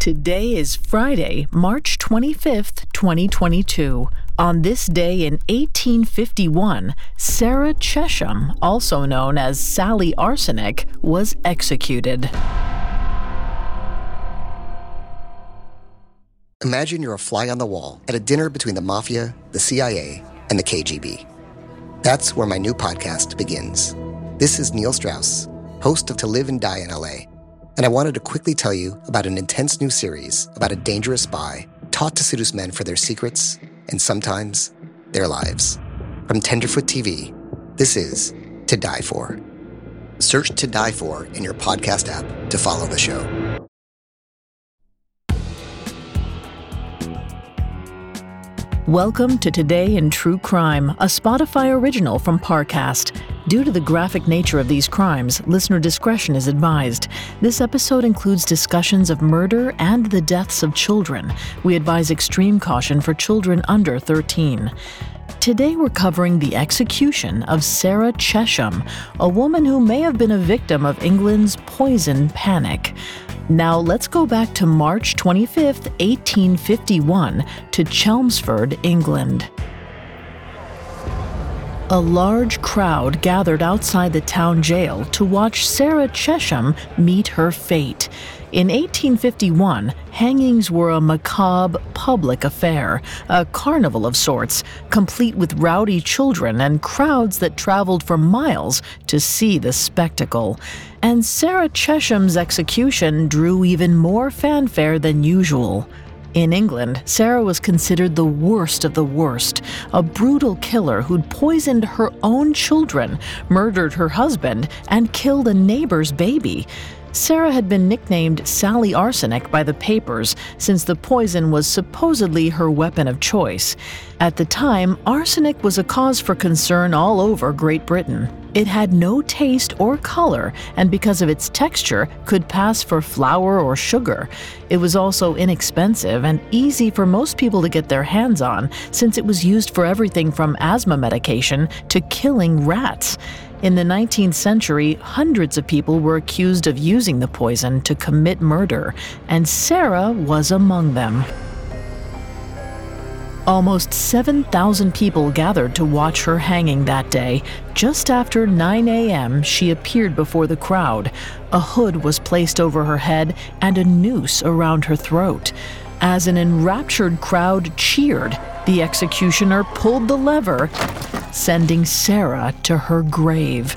Today is Friday, March 25th, 2022. On this day in 1851, Sarah Chesham, also known as Sally Arsenic, was executed. Imagine you're a fly on the wall at a dinner between the mafia, the CIA, and the KGB. That's where my new podcast begins. This is Neil Strauss, host of To Live and Die in LA and I wanted to quickly tell you about an intense new series about a dangerous spy taught to seduce men for their secrets and sometimes their lives. From Tenderfoot TV, this is To Die For. Search To Die For in your podcast app to follow the show. Welcome to Today in True Crime, a Spotify original from Parcast. Due to the graphic nature of these crimes, listener discretion is advised. This episode includes discussions of murder and the deaths of children. We advise extreme caution for children under 13. Today we're covering the execution of Sarah Chesham, a woman who may have been a victim of England's poison panic. Now let's go back to March 25, 1851, to Chelmsford, England. A large crowd gathered outside the town jail to watch Sarah Chesham meet her fate. In 1851, hangings were a macabre public affair, a carnival of sorts, complete with rowdy children and crowds that traveled for miles to see the spectacle. And Sarah Chesham's execution drew even more fanfare than usual. In England, Sarah was considered the worst of the worst, a brutal killer who'd poisoned her own children, murdered her husband, and killed a neighbor's baby. Sarah had been nicknamed Sally Arsenic by the papers since the poison was supposedly her weapon of choice. At the time, arsenic was a cause for concern all over Great Britain. It had no taste or color, and because of its texture, could pass for flour or sugar. It was also inexpensive and easy for most people to get their hands on, since it was used for everything from asthma medication to killing rats. In the 19th century, hundreds of people were accused of using the poison to commit murder, and Sarah was among them. Almost 7,000 people gathered to watch her hanging that day. Just after 9 a.m., she appeared before the crowd. A hood was placed over her head and a noose around her throat. As an enraptured crowd cheered, the executioner pulled the lever, sending Sarah to her grave.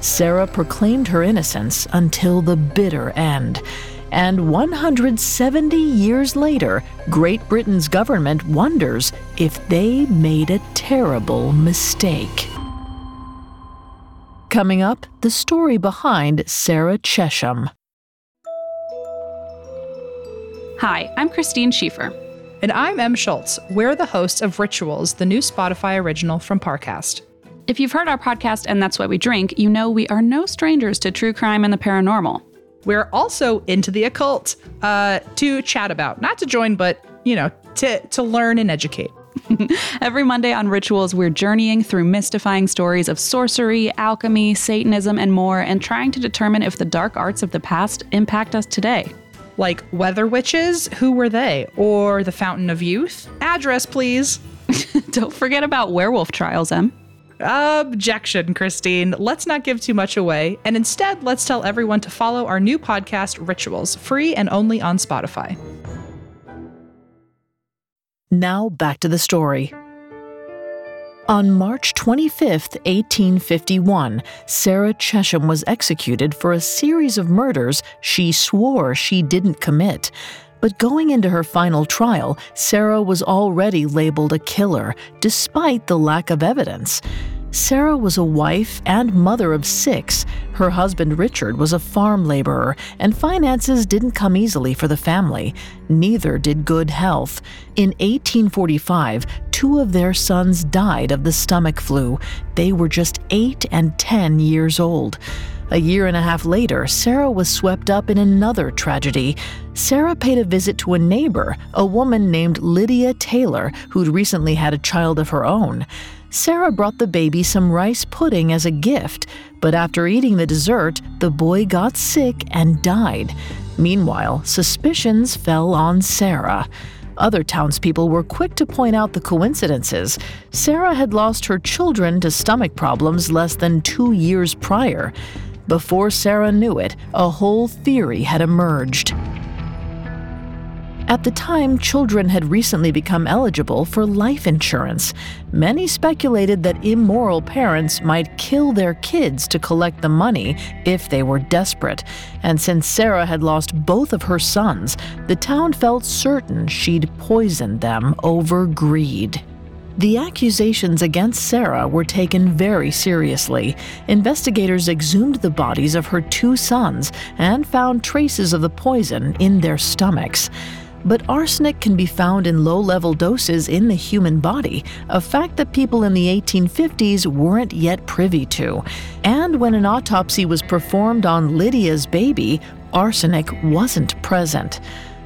Sarah proclaimed her innocence until the bitter end. And 170 years later, Great Britain's government wonders if they made a terrible mistake. Coming up, the story behind Sarah Chesham. Hi, I'm Christine Schieffer. And I'm Em Schultz. We're the hosts of Rituals, the new Spotify original from Parcast. If you've heard our podcast and that's why we drink, you know we are no strangers to true crime and the paranormal. We're also into the occult uh, to chat about, not to join, but you know, to to learn and educate. Every Monday on Rituals, we're journeying through mystifying stories of sorcery, alchemy, Satanism, and more, and trying to determine if the dark arts of the past impact us today like weather witches, who were they? Or the Fountain of Youth? Address, please. Don't forget about werewolf trials, Em. Objection, Christine. Let's not give too much away, and instead, let's tell everyone to follow our new podcast, Rituals, free and only on Spotify. Now, back to the story. On March 25, 1851, Sarah Chesham was executed for a series of murders she swore she didn't commit. But going into her final trial, Sarah was already labeled a killer, despite the lack of evidence. Sarah was a wife and mother of six. Her husband Richard was a farm laborer, and finances didn't come easily for the family. Neither did good health. In 1845, two of their sons died of the stomach flu. They were just eight and ten years old. A year and a half later, Sarah was swept up in another tragedy. Sarah paid a visit to a neighbor, a woman named Lydia Taylor, who'd recently had a child of her own. Sarah brought the baby some rice pudding as a gift, but after eating the dessert, the boy got sick and died. Meanwhile, suspicions fell on Sarah. Other townspeople were quick to point out the coincidences. Sarah had lost her children to stomach problems less than two years prior. Before Sarah knew it, a whole theory had emerged. At the time, children had recently become eligible for life insurance. Many speculated that immoral parents might kill their kids to collect the money if they were desperate. And since Sarah had lost both of her sons, the town felt certain she'd poisoned them over greed. The accusations against Sarah were taken very seriously. Investigators exhumed the bodies of her two sons and found traces of the poison in their stomachs. But arsenic can be found in low level doses in the human body, a fact that people in the 1850s weren't yet privy to. And when an autopsy was performed on Lydia's baby, arsenic wasn't present.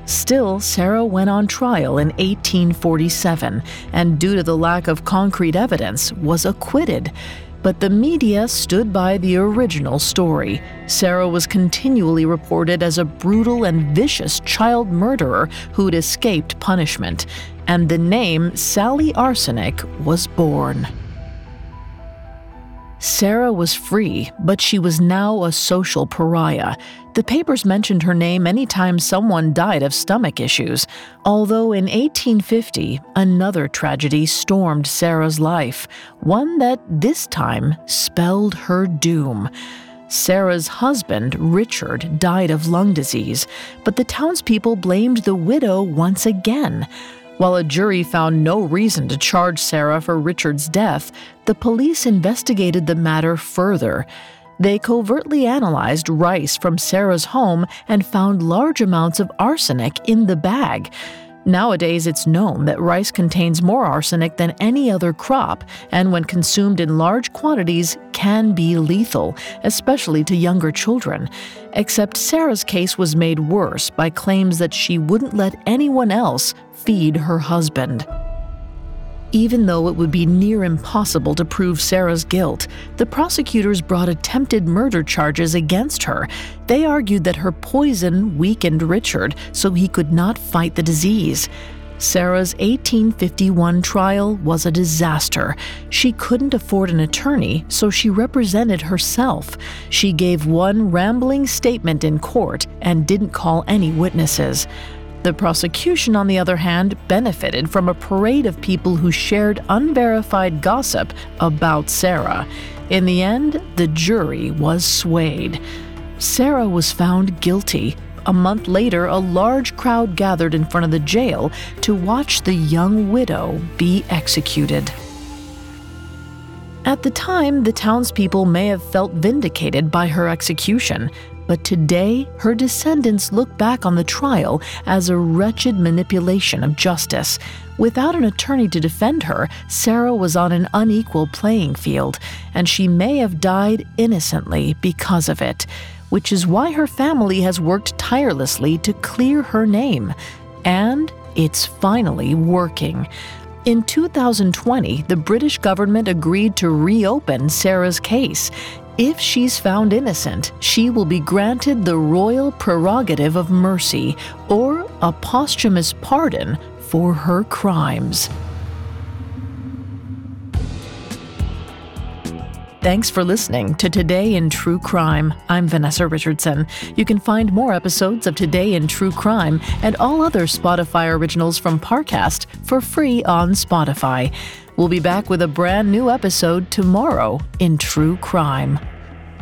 Still, Sarah went on trial in 1847 and, due to the lack of concrete evidence, was acquitted. But the media stood by the original story. Sarah was continually reported as a brutal and vicious child murderer who'd escaped punishment, and the name Sally Arsenic was born. Sarah was free, but she was now a social pariah. The papers mentioned her name anytime someone died of stomach issues, although in 1850, another tragedy stormed Sarah's life, one that this time spelled her doom. Sarah's husband, Richard, died of lung disease, but the townspeople blamed the widow once again. While a jury found no reason to charge Sarah for Richard's death, the police investigated the matter further. They covertly analyzed rice from Sarah's home and found large amounts of arsenic in the bag. Nowadays, it's known that rice contains more arsenic than any other crop, and when consumed in large quantities, can be lethal, especially to younger children. Except Sarah's case was made worse by claims that she wouldn't let anyone else feed her husband. Even though it would be near impossible to prove Sarah's guilt, the prosecutors brought attempted murder charges against her. They argued that her poison weakened Richard so he could not fight the disease. Sarah's 1851 trial was a disaster. She couldn't afford an attorney, so she represented herself. She gave one rambling statement in court and didn't call any witnesses. The prosecution, on the other hand, benefited from a parade of people who shared unverified gossip about Sarah. In the end, the jury was swayed. Sarah was found guilty. A month later, a large crowd gathered in front of the jail to watch the young widow be executed. At the time, the townspeople may have felt vindicated by her execution. But today, her descendants look back on the trial as a wretched manipulation of justice. Without an attorney to defend her, Sarah was on an unequal playing field, and she may have died innocently because of it, which is why her family has worked tirelessly to clear her name. And it's finally working. In 2020, the British government agreed to reopen Sarah's case, if she's found innocent, she will be granted the royal prerogative of mercy or a posthumous pardon for her crimes. Thanks for listening to Today in True Crime. I'm Vanessa Richardson. You can find more episodes of Today in True Crime and all other Spotify originals from Parcast for free on Spotify. We'll be back with a brand new episode tomorrow in True Crime.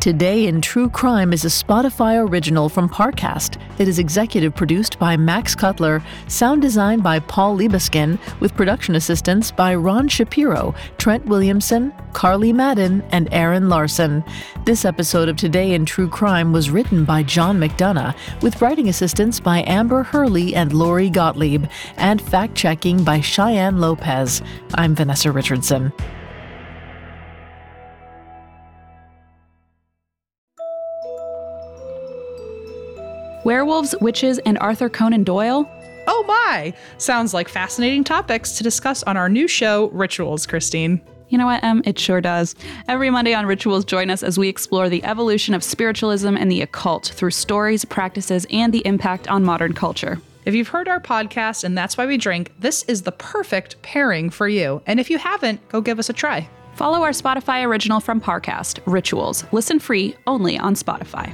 Today in True Crime is a Spotify original from Parcast. It is executive produced by Max Cutler, sound designed by Paul Liebeskin, with production assistance by Ron Shapiro, Trent Williamson, Carly Madden, and Aaron Larson. This episode of Today in True Crime was written by John McDonough, with writing assistance by Amber Hurley and Lori Gottlieb, and fact checking by Cheyenne Lopez. I'm Vanessa Richardson. Werewolves, witches, and Arthur Conan Doyle? Oh my! Sounds like fascinating topics to discuss on our new show, Rituals, Christine. You know what, Em? It sure does. Every Monday on Rituals, join us as we explore the evolution of spiritualism and the occult through stories, practices, and the impact on modern culture. If you've heard our podcast and that's why we drink, this is the perfect pairing for you. And if you haven't, go give us a try. Follow our Spotify original from Parcast, Rituals. Listen free only on Spotify.